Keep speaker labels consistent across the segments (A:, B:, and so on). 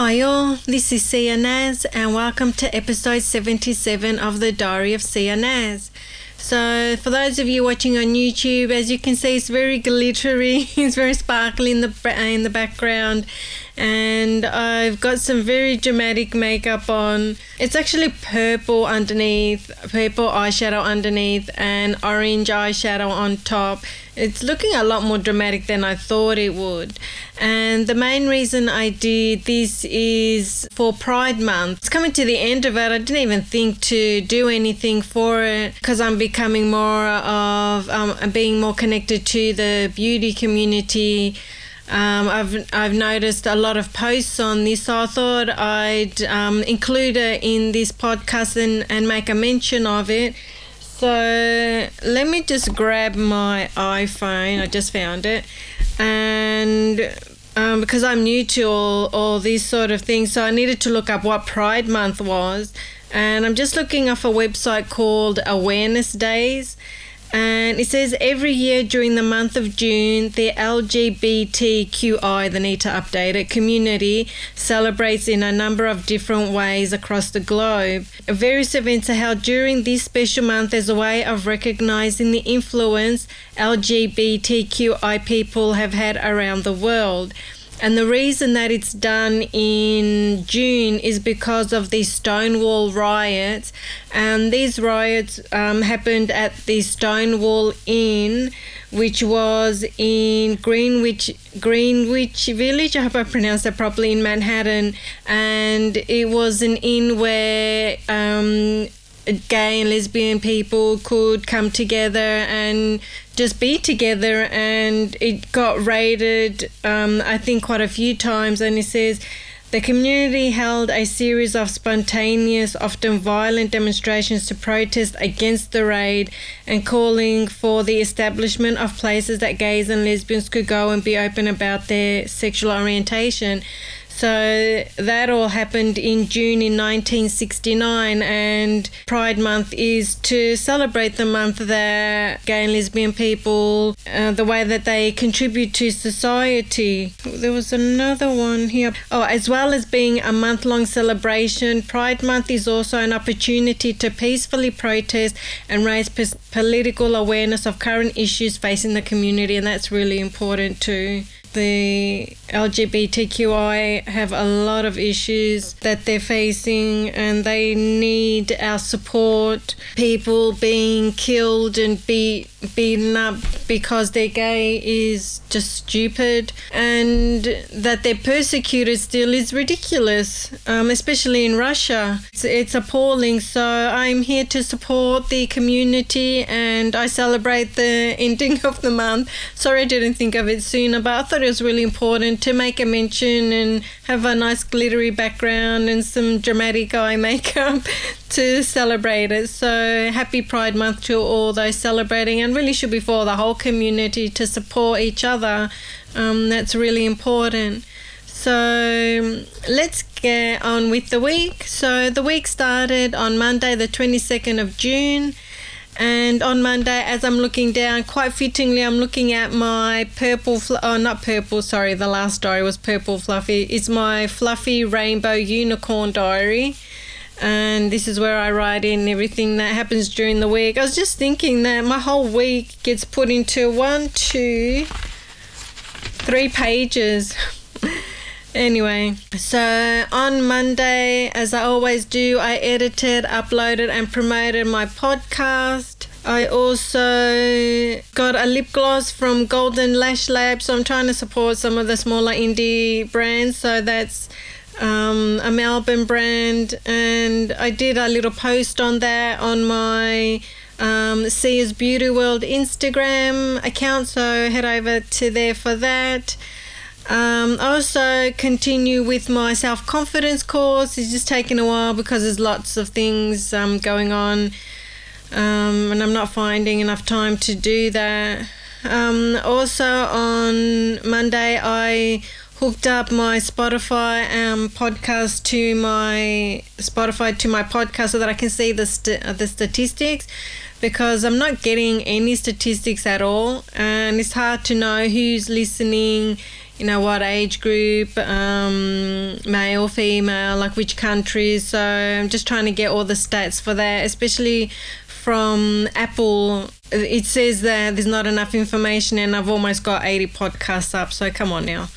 A: Hi all, this is Naz and welcome to episode 77 of the Diary of Naz. So, for those of you watching on YouTube, as you can see, it's very glittery, it's very sparkly in the in the background, and I've got some very dramatic makeup on. It's actually purple underneath, purple eyeshadow underneath, and orange eyeshadow on top. It's looking a lot more dramatic than I thought it would. And the main reason I did this is for Pride Month. It's coming to the end of it. I didn't even think to do anything for it because I'm becoming more of um, being more connected to the beauty community. Um, I've I've noticed a lot of posts on this, so I thought I'd um, include it in this podcast and, and make a mention of it. So let me just grab my iPhone. I just found it, and um, because I'm new to all all these sort of things, so I needed to look up what Pride Month was, and I'm just looking off a website called Awareness Days and it says every year during the month of June, the LGBTQI, the need to update it, community celebrates in a number of different ways across the globe. Various events are held during this special month as a way of recognizing the influence LGBTQI people have had around the world. And the reason that it's done in June is because of the Stonewall riots. And these riots um, happened at the Stonewall Inn, which was in Greenwich, Greenwich Village. I hope I pronounced that properly in Manhattan. And it was an inn where um, gay and lesbian people could come together and just be together and it got raided um, i think quite a few times and it says the community held a series of spontaneous, often violent demonstrations to protest against the raid and calling for the establishment of places that gays and lesbians could go and be open about their sexual orientation. So that all happened in June in 1969, and Pride Month is to celebrate the month that gay and lesbian people, uh, the way that they contribute to society. There was another one here. Oh, as well as being a month long celebration, Pride Month is also an opportunity to peacefully protest and raise p- political awareness of current issues facing the community, and that's really important too the LGBTQI have a lot of issues that they're facing and they need our support. People being killed and be, beaten up because they're gay is just stupid, and that they're persecuted still is ridiculous, um, especially in Russia. It's, it's appalling. So I'm here to support the community and I celebrate the ending of the month. Sorry I didn't think of it sooner, but I thought it was really important to make a mention and have a nice glittery background and some dramatic eye makeup to celebrate it. So happy Pride Month to all those celebrating and really should be for the whole community to support each other. Um, that's really important. So let's get on with the week. So the week started on Monday, the 22nd of June. And on Monday, as I'm looking down, quite fittingly, I'm looking at my purple, fl- oh, not purple, sorry, the last diary was purple fluffy. It's my fluffy rainbow unicorn diary. And this is where I write in everything that happens during the week. I was just thinking that my whole week gets put into one, two, three pages. Anyway, so on Monday, as I always do, I edited, uploaded, and promoted my podcast. I also got a lip gloss from Golden Lash Lab, so I'm trying to support some of the smaller indie brands. So that's um, a Melbourne brand, and I did a little post on that on my um, Sia's Beauty World Instagram account, so head over to there for that. Um, I also continue with my self confidence course. It's just taking a while because there's lots of things um, going on, um, and I'm not finding enough time to do that. Um, also, on Monday, I hooked up my Spotify um, podcast to my Spotify to my podcast so that I can see the st- the statistics because I'm not getting any statistics at all, and it's hard to know who's listening you know, what age group, um, male, female, like which countries. So I'm just trying to get all the stats for that, especially from Apple. It says that there's not enough information, and I've almost got 80 podcasts up. So come on now.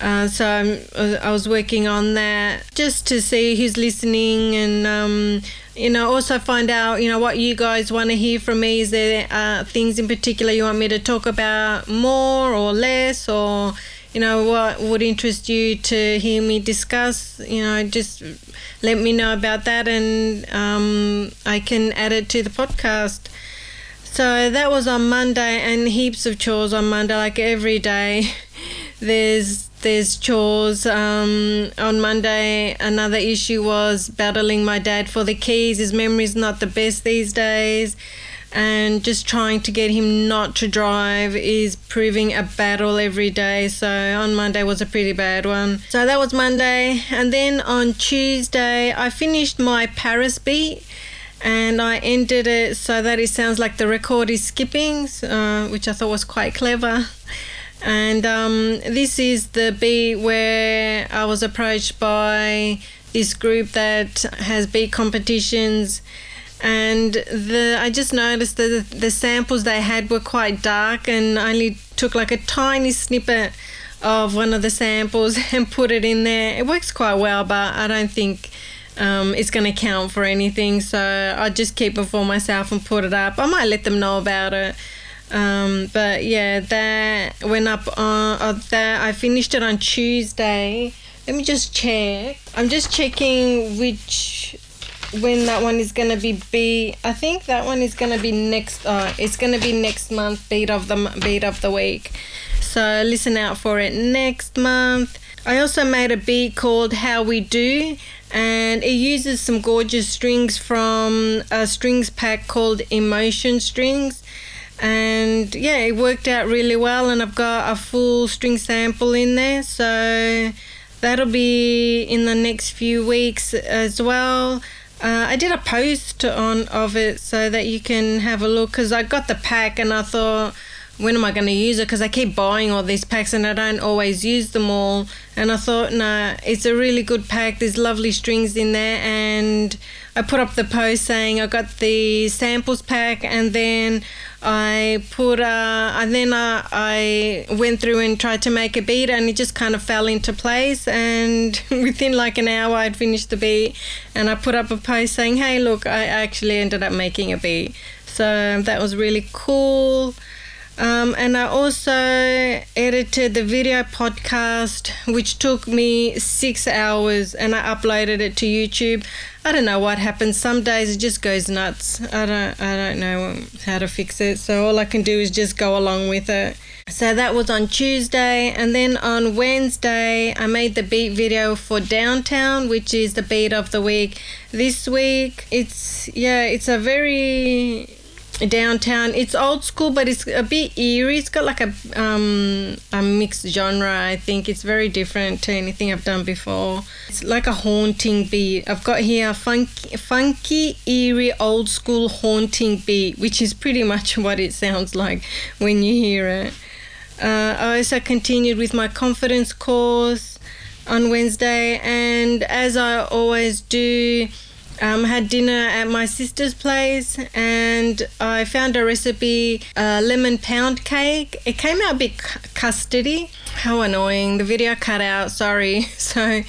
A: Uh, so I'm, I was working on that just to see who's listening and um, you know also find out you know what you guys want to hear from me. Is there uh, things in particular you want me to talk about more or less or you know what would interest you to hear me discuss? You know just let me know about that and um, I can add it to the podcast. So that was on Monday and heaps of chores on Monday like every day. There's there's chores. Um, on Monday, another issue was battling my dad for the keys. His memory's not the best these days. And just trying to get him not to drive is proving a battle every day. So on Monday was a pretty bad one. So that was Monday. And then on Tuesday, I finished my Paris beat and I ended it so that it sounds like the record is skipping, uh, which I thought was quite clever. And um, this is the beat where I was approached by this group that has beat competitions. And the I just noticed that the, the samples they had were quite dark and only took like a tiny snippet of one of the samples and put it in there. It works quite well, but I don't think um, it's going to count for anything. So I just keep it for myself and put it up. I might let them know about it. Um, but yeah, that went up on uh, that. I finished it on Tuesday. Let me just check. I'm just checking which when that one is gonna be beat. I think that one is gonna be next. Uh, it's gonna be next month. Beat of the beat of the week. So listen out for it next month. I also made a beat called How We Do, and it uses some gorgeous strings from a strings pack called Emotion Strings and yeah it worked out really well and i've got a full string sample in there so that'll be in the next few weeks as well uh, i did a post on of it so that you can have a look because i got the pack and i thought when am I going to use it? Because I keep buying all these packs and I don't always use them all. And I thought, no, nah, it's a really good pack. There's lovely strings in there. And I put up the post saying I got the samples pack and then I put, uh, and then uh, I went through and tried to make a beat and it just kind of fell into place. And within like an hour, I'd finished the beat. And I put up a post saying, hey, look, I actually ended up making a beat. So that was really cool. Um, and I also edited the video podcast, which took me six hours, and I uploaded it to YouTube. I don't know what happens. Some days it just goes nuts. I don't, I don't know how to fix it. So all I can do is just go along with it. So that was on Tuesday, and then on Wednesday I made the beat video for Downtown, which is the beat of the week. This week, it's yeah, it's a very downtown. It's old school, but it's a bit eerie. It's got like a um, a mixed genre. I think it's very different to anything I've done before. It's like a haunting beat. I've got here funky, funky, eerie, old school haunting beat, which is pretty much what it sounds like when you hear it. Uh, I also continued with my confidence course on Wednesday, and as I always do um, had dinner at my sister's place and I found a recipe, a lemon pound cake. It came out a bit custardy. How annoying. The video cut out, sorry. So,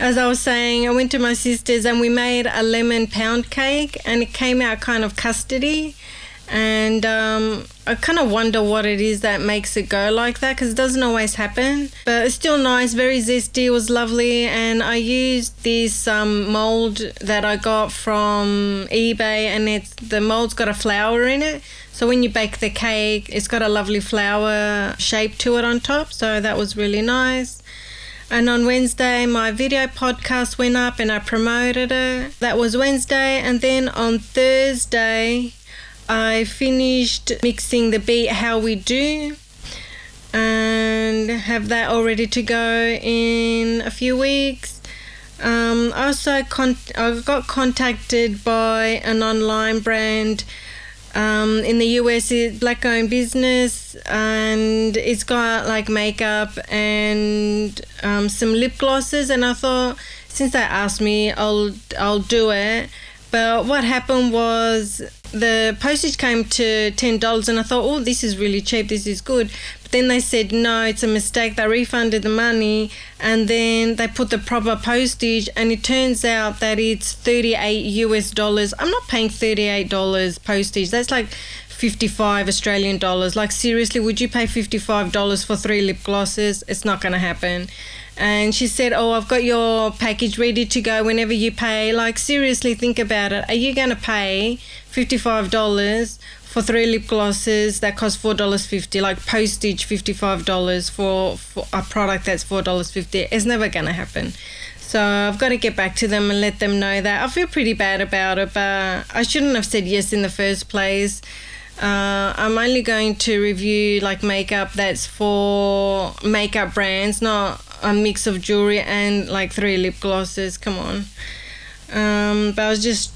A: as I was saying, I went to my sister's and we made a lemon pound cake and it came out kind of custardy and um, I kind of wonder what it is that makes it go like that because it doesn't always happen. But it's still nice, very zesty, was lovely. And I used this um, mold that I got from eBay, and it's the mold's got a flower in it. So when you bake the cake, it's got a lovely flower shape to it on top. So that was really nice. And on Wednesday, my video podcast went up and I promoted it. That was Wednesday. And then on Thursday, I finished mixing the beat How We Do and have that all ready to go in a few weeks. Um, also, con- I got contacted by an online brand Um, in the US, it's black owned business and it's got like makeup and um, some lip glosses. And I thought, since they asked me, I'll I'll do it. But what happened was the postage came to ten dollars, and I thought, oh, this is really cheap. This is good. But then they said no, it's a mistake. They refunded the money, and then they put the proper postage, and it turns out that it's thirty-eight US dollars. I'm not paying thirty-eight dollars postage. That's like 55 Australian dollars. Like, seriously, would you pay $55 for three lip glosses? It's not going to happen. And she said, Oh, I've got your package ready to go whenever you pay. Like, seriously, think about it. Are you going to pay $55 for three lip glosses that cost $4.50? Like, postage $55 for, for a product that's $4.50? It's never going to happen. So I've got to get back to them and let them know that. I feel pretty bad about it, but I shouldn't have said yes in the first place. Uh, I'm only going to review like makeup that's for makeup brands, not a mix of jewelry and like three lip glosses. Come on. Um, but I was just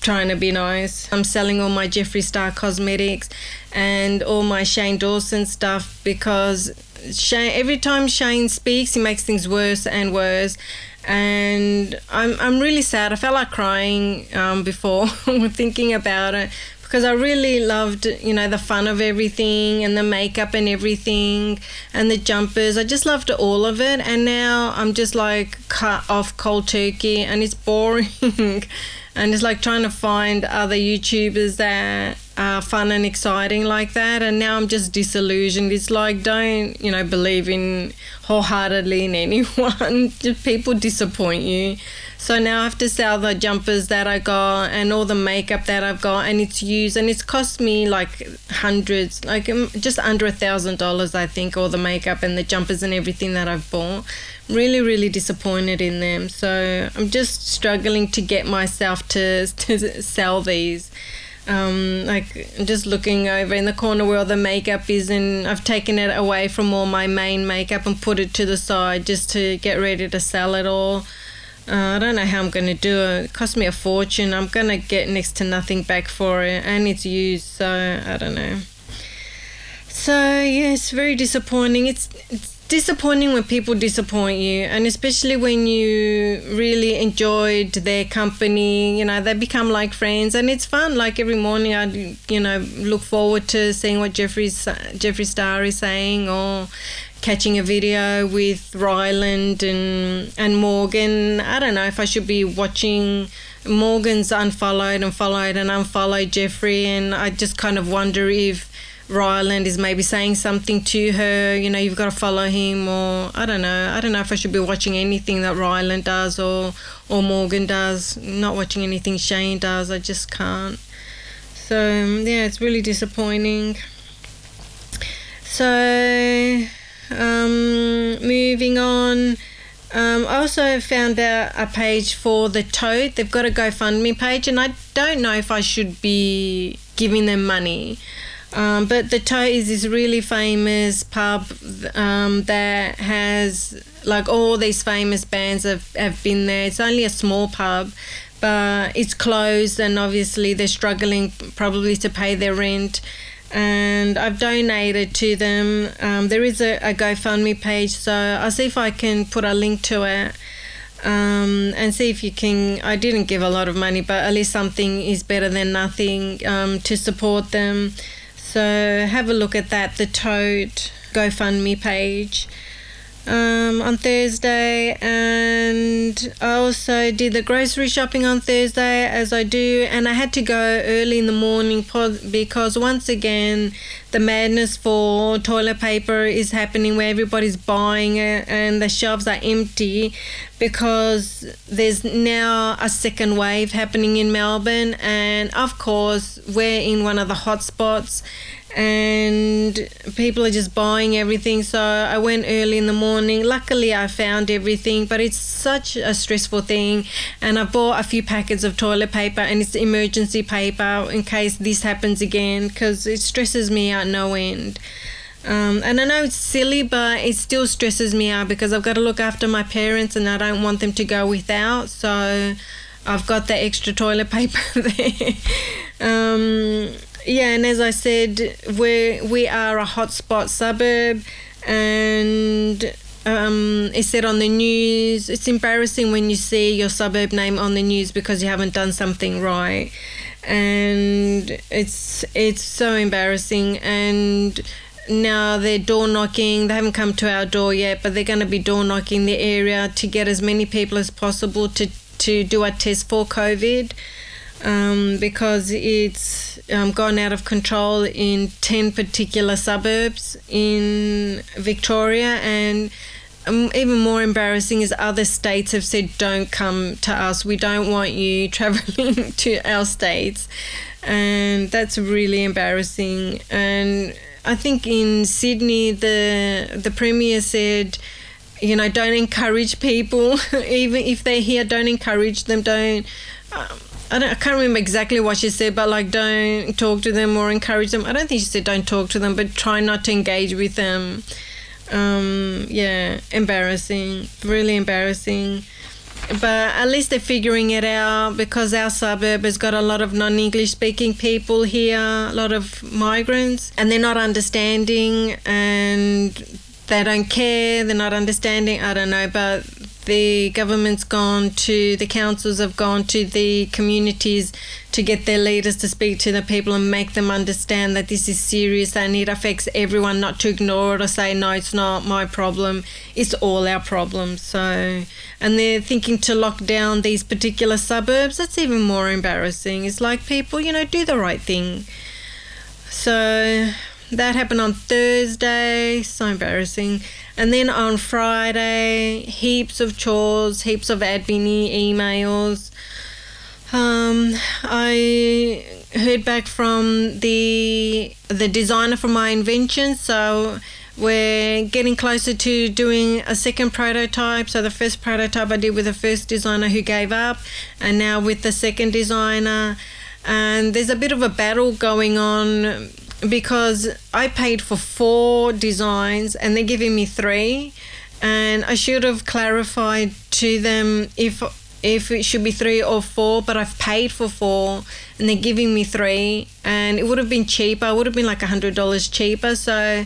A: trying to be nice. I'm selling all my Jeffree Star cosmetics and all my Shane Dawson stuff because Shane, every time Shane speaks, he makes things worse and worse. And I'm, I'm really sad. I felt like crying um, before thinking about it because I really loved, you know, the fun of everything and the makeup and everything and the jumpers. I just loved all of it. And now I'm just like cut off cold turkey and it's boring. and it's like trying to find other YouTubers that are fun and exciting like that. And now I'm just disillusioned. It's like, don't, you know, believe in wholeheartedly in anyone. people disappoint you. So now I have to sell the jumpers that I got and all the makeup that I've got, and it's used and it's cost me like hundreds, like um, just under a thousand dollars, I think, all the makeup and the jumpers and everything that I've bought. Really, really disappointed in them. So I'm just struggling to get myself to to sell these. Um, like just looking over in the corner where all the makeup is and I've taken it away from all my main makeup and put it to the side just to get ready to sell it all. Uh, I don't know how I'm going to do it. It cost me a fortune. I'm going to get next to nothing back for it, and it's used, so I don't know. So yeah, it's very disappointing. It's it's disappointing when people disappoint you, and especially when you really enjoyed their company. You know, they become like friends, and it's fun. Like every morning, I you know look forward to seeing what Jeffree's Jeffree Star is saying, or catching a video with Ryland and and Morgan. I don't know if I should be watching Morgan's unfollowed and followed and unfollowed Jeffree, and I just kind of wonder if Ryland is maybe saying something to her. You know, you've got to follow him, or I don't know. I don't know if I should be watching anything that Ryland does or or Morgan does. Not watching anything Shane does. I just can't. So um, yeah, it's really disappointing. So um, moving on. Um, I also found out a page for the Tote. They've got a GoFundMe page, and I don't know if I should be giving them money. Um, but the Tote is this really famous pub um, that has like all these famous bands have, have been there. It's only a small pub, but it's closed, and obviously they're struggling probably to pay their rent and I've donated to them. Um, there is a, a, GoFundMe page, so I'll see if I can put a link to it um, and see if you can. I didn't give a lot of money, but at least something is better than nothing um, to support them. So have a look at that, the Tote GoFundMe page um, on Thursday, and I also did the grocery shopping on Thursday as I do, and I had to go early in the morning because once again the madness for toilet paper is happening where everybody's buying it and the shelves are empty because there's now a second wave happening in Melbourne, and of course we're in one of the hot spots and people are just buying everything. So I went early in the morning. Luckily, I found everything, but it's such a stressful thing. And I bought a few packets of toilet paper, and it's emergency paper in case this happens again because it stresses me out no end. Um, and I know it's silly, but it still stresses me out because I've got to look after my parents and I don't want them to go without. So I've got the extra toilet paper there. um, yeah, and as I said, we we are a hotspot suburb, and um, it said on the news. It's embarrassing when you see your suburb name on the news because you haven't done something right, and it's it's so embarrassing. And now they're door knocking. They haven't come to our door yet, but they're going to be door knocking the area to get as many people as possible to to do a test for COVID um, because it's um, gone out of control in 10 particular suburbs in Victoria. And um, even more embarrassing is other states have said, don't come to us. We don't want you traveling to our states. And that's really embarrassing. And I think in Sydney, the the premier said, you know, don't encourage people, even if they're here, don't encourage them, don't. Um, I, don't, I can't remember exactly what she said, but like, don't talk to them or encourage them. I don't think she said don't talk to them, but try not to engage with them. Um, yeah, embarrassing, really embarrassing. But at least they're figuring it out because our suburb has got a lot of non English speaking people here, a lot of migrants, and they're not understanding and they don't care, they're not understanding. I don't know, but the government's gone to the councils have gone to the communities to get their leaders to speak to the people and make them understand that this is serious and it affects everyone not to ignore it or say no it's not my problem it's all our problem. So and they're thinking to lock down these particular suburbs. That's even more embarrassing. It's like people you know do the right thing. So that happened on Thursday. So embarrassing. And then on Friday, heaps of chores, heaps of admin emails. Um, I heard back from the the designer for my invention, so we're getting closer to doing a second prototype. So the first prototype I did with the first designer who gave up, and now with the second designer. And there's a bit of a battle going on because I paid for four designs and they're giving me three. And I should have clarified to them if if it should be three or four, but I've paid for four and they're giving me three. And it would have been cheaper, it would have been like a hundred dollars cheaper. So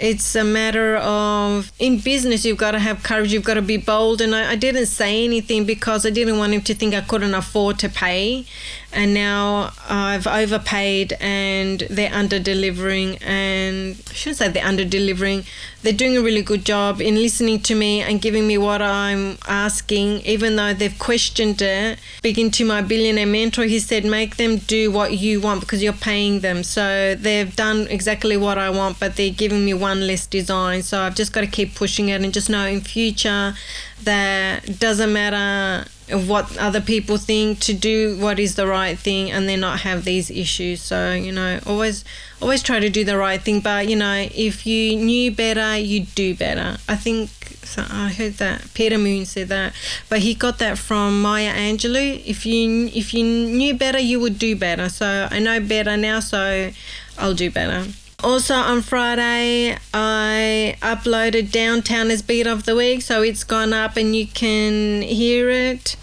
A: it's a matter of in business you've got to have courage you've got to be bold and I, I, didn't say anything because i didn't want him to think i couldn't afford to pay and now i've overpaid and they're under delivering and i shouldn't say they're under delivering they're doing a really good job in listening to me and giving me what I'm asking, even though they've questioned it. Speaking to my billionaire mentor, he said, make them do what you want because you're paying them. So they've done exactly what I want, but they're giving me one less design. So I've just got to keep pushing it and just know in future that doesn't matter what other people think to do what is the right thing and then not have these issues. So you know always always try to do the right thing. But you know if you knew better you'd do better. I think so i heard that peter moon said that. But he got that from maya angelou. If you if you knew better you would do better. So i know better now so i'll do better also on Friday, I uploaded Downtown as Beat of the Week, so it's gone up and you can hear it.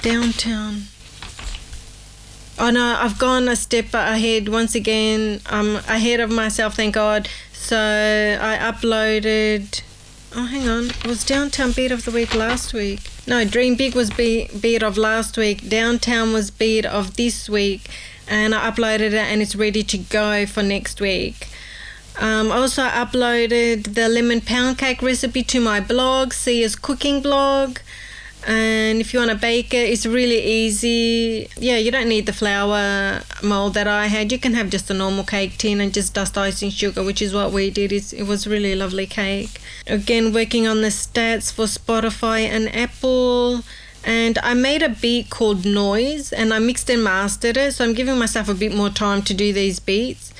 A: Downtown. Oh no, I've gone a step ahead once again. I'm ahead of myself, thank God. So I uploaded. Oh, hang on. It was Downtown Beat of the Week last week. No, Dream Big was beat, beat of last week. Downtown was Beat of this week. And I uploaded it and it's ready to go for next week. Um, also uploaded the lemon pound cake recipe to my blog, Sia's Cooking Blog. And if you want to bake it, it's really easy. Yeah, you don't need the flour mold that I had. You can have just a normal cake tin and just dust icing sugar, which is what we did. It's, it was really lovely cake. Again, working on the stats for Spotify and Apple and I made a beat called Noise and I mixed and mastered it. So I'm giving myself a bit more time to do these beats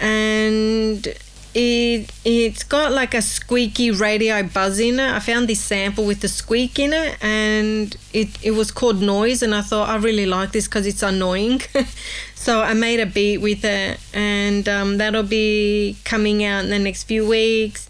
A: and it it's got like a squeaky radio buzz in it. I found this sample with the squeak in it, and it it was called noise, and I thought I really like this because it's annoying. so I made a beat with it, and um, that'll be coming out in the next few weeks.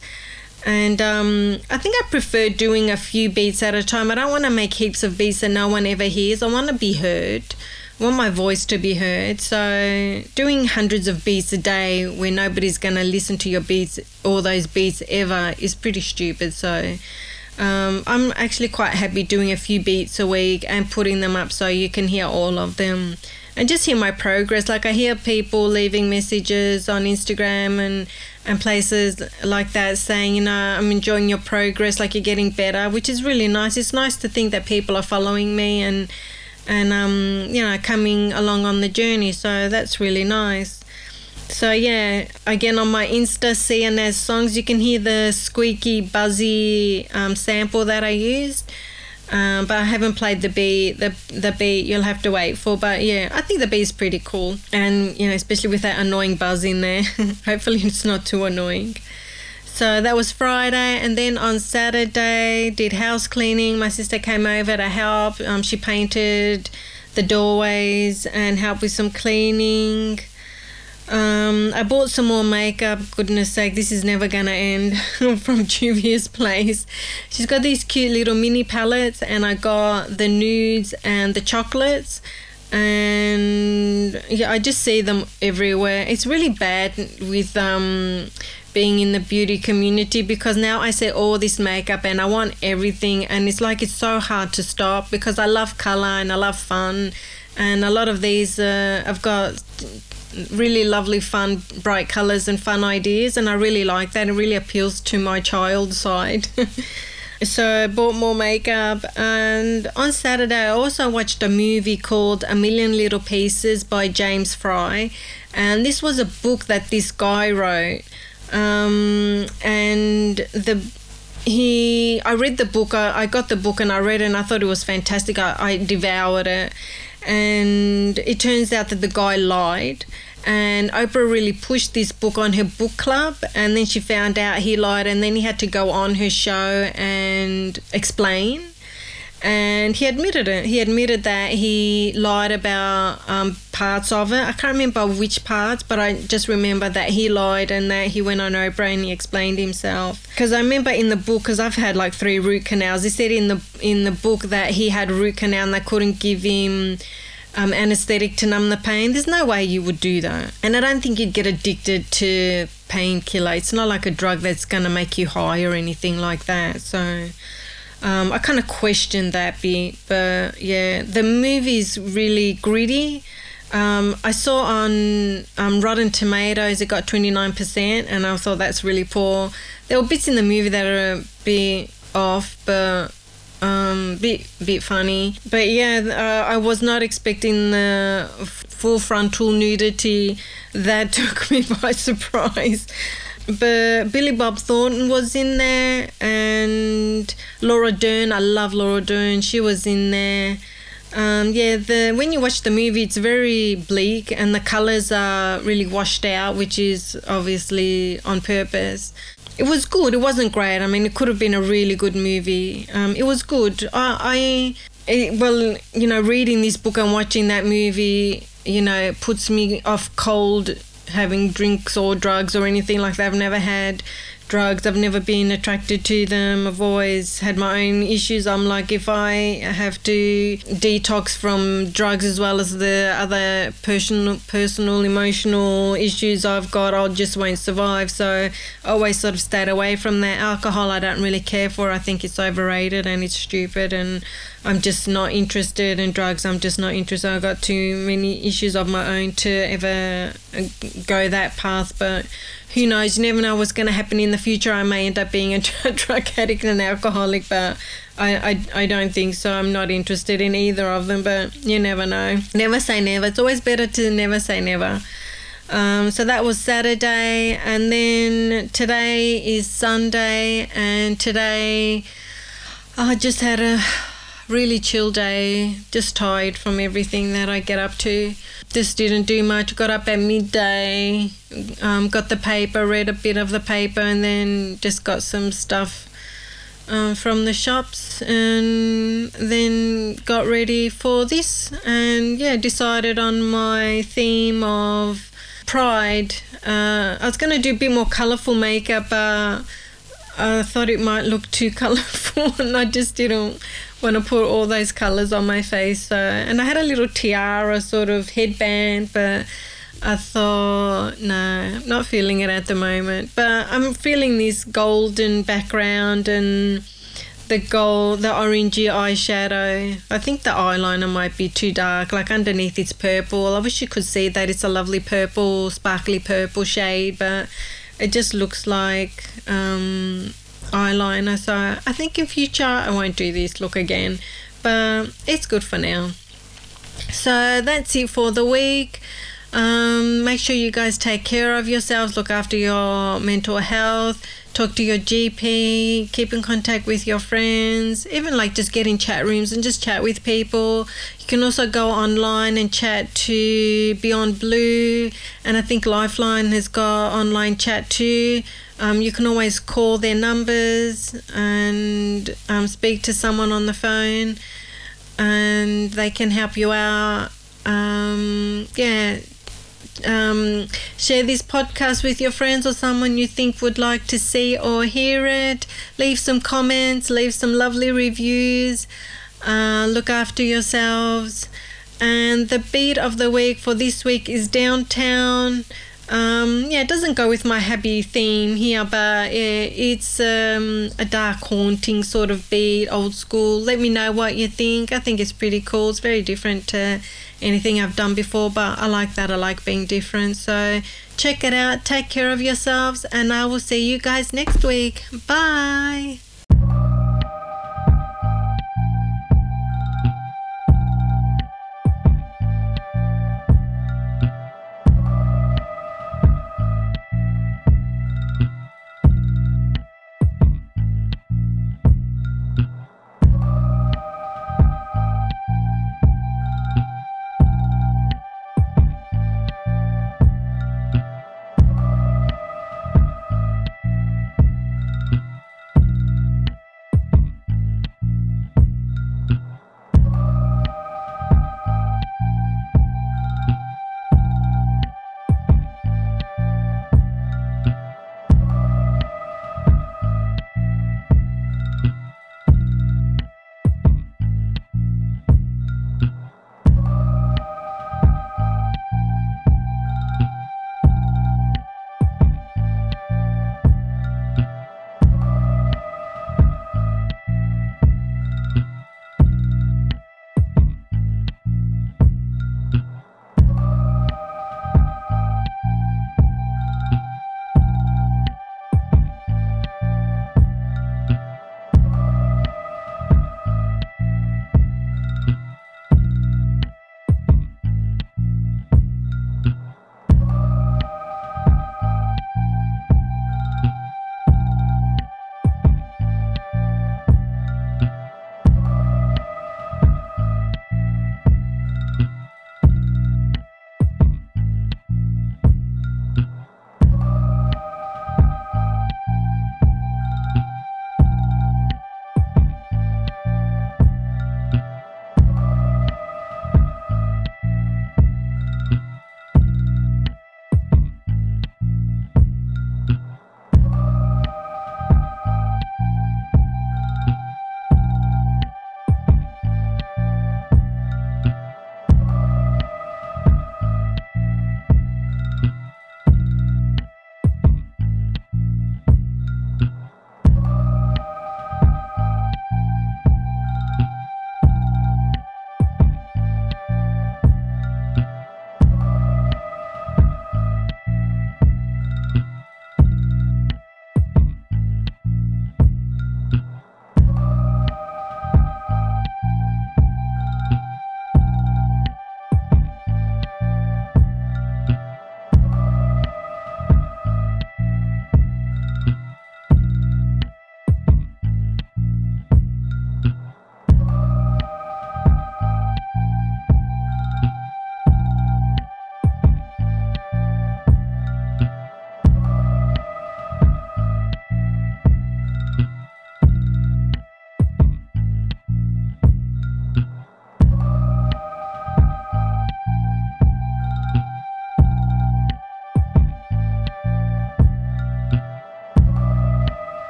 A: And um, I think I prefer doing a few beats at a time. I don't want to make heaps of beats that no one ever hears. I want to be heard. Want my voice to be heard. So doing hundreds of beats a day where nobody's gonna listen to your beats, all those beats ever, is pretty stupid. So. Um, I'm actually quite happy doing a few beats a week and putting them up so you can hear all of them and just hear my progress. Like I hear people leaving messages on Instagram and and places like that saying, you know, I'm enjoying your progress, like you're getting better, which is really nice. It's nice to think that people are following me and and um, you know, coming along on the journey. So that's really nice. So yeah, again on my Insta Naz songs, you can hear the squeaky, buzzy um, sample that I used. Um, but I haven't played the beat. The the beat you'll have to wait for. But yeah, I think the beat is pretty cool, and you know, especially with that annoying buzz in there. Hopefully, it's not too annoying. So that was Friday, and then on Saturday did house cleaning. My sister came over to help. Um, she painted the doorways and helped with some cleaning. Um, I bought some more makeup. Goodness sake, this is never gonna end from Juvia's place. She's got these cute little mini palettes, and I got the nudes and the chocolates. And yeah, I just see them everywhere. It's really bad with um, being in the beauty community because now I see all this makeup and I want everything, and it's like it's so hard to stop because I love color and I love fun, and a lot of these uh, I've got really lovely, fun, bright colours and fun ideas, and I really like that. It really appeals to my child side. so I bought more makeup, and on Saturday I also watched a movie called A Million Little Pieces by James Frey, and this was a book that this guy wrote, um, and the he I read the book I, I got the book and I read it and I thought it was fantastic I, I devoured it and it turns out that the guy lied and Oprah really pushed this book on her book club and then she found out he lied and then he had to go on her show and explain. And he admitted it. He admitted that he lied about um, parts of it. I can't remember which parts but i just remember that he lied and that he went on oprah and he explained himself. Because i remember in the book because i've had like three root canals. He said in the in the book that he had root canal and they couldn't give him um, anesthetic to numb the pain. There's no way you would do that. And I don't think you'd get addicted to painkiller. It's not like a drug that's going to make you high or anything like that. So um, I kind of questioned that bit. But yeah, the movie's really gritty. Um, I saw on um, Rotten Tomatoes it got 29%, and I thought that's really poor. There were bits in the movie that are a bit off, but um, bit bit funny. But yeah, uh, I was not expecting the full frontal nudity. That took me by surprise. But Billy Bob Thornton was in there, and Laura Dern. I love Laura Dern. She was in there. Um, yeah, the when you watch the movie, it's very bleak, and the colors are really washed out, which is obviously on purpose it was good. It wasn't great. I mean, it could have been a really good movie. Um, it was good. I, I it, well, you know, reading this book and watching that movie, you know, puts me off cold having drinks or drugs or anything like that. I've never had drugs. I've never been attracted to them. I've always had my own issues. I'm like, if I have to detox from drugs as well as the other personal, personal, emotional issues I've got, I just won't survive. So I always sort of stayed away from that. Alcohol, I don't really care for. I think it's overrated and it's stupid and I'm just not interested in drugs. I'm just not interested. I've got too many issues of my own to ever go that path. But who knows? You never know what's going to happen in the future. I may end up being a drug addict and an alcoholic, but I, I, I don't think so. I'm not interested in either of them, but you never know. Never say never. It's always better to never say never. Um, so that was Saturday, and then today is Sunday, and today I just had a really chill day, just tired from everything that I get up to. Just didn't do much. Got up at midday, um, got the paper, read a bit of the paper, and then just got some stuff um, from the shops, and then got ready for this. And yeah, decided on my theme of pride. Uh, I was going to do a bit more colourful makeup. Uh, I thought it might look too colourful and I just didn't want to put all those colours on my face. So, and I had a little tiara sort of headband, but I thought, no, not feeling it at the moment. But I'm feeling this golden background and the gold, the orangey eyeshadow. I think the eyeliner might be too dark. Like underneath it's purple. I wish you could see that it's a lovely purple, sparkly purple shade, but it just looks like um, eyeliner. So I think in future I won't do this look again, but it's good for now. So that's it for the week. Um, make sure you guys take care of yourselves, look after your mental health, talk to your GP, keep in contact with your friends, even like just get in chat rooms and just chat with people. You can also go online and chat to Beyond Blue, and I think Lifeline has got online chat too. Um, you can always call their numbers and um, speak to someone on the phone, and they can help you out. Um, yeah, um, share this podcast with your friends or someone you think would like to see or hear it. Leave some comments, leave some lovely reviews. Uh, look after yourselves. And the beat of the week for this week is downtown. Um, yeah, it doesn't go with my happy theme here, but it's um, a dark, haunting sort of beat, old school. Let me know what you think. I think it's pretty cool. It's very different to anything I've done before, but I like that. I like being different. So check it out. Take care of yourselves, and I will see you guys next week. Bye.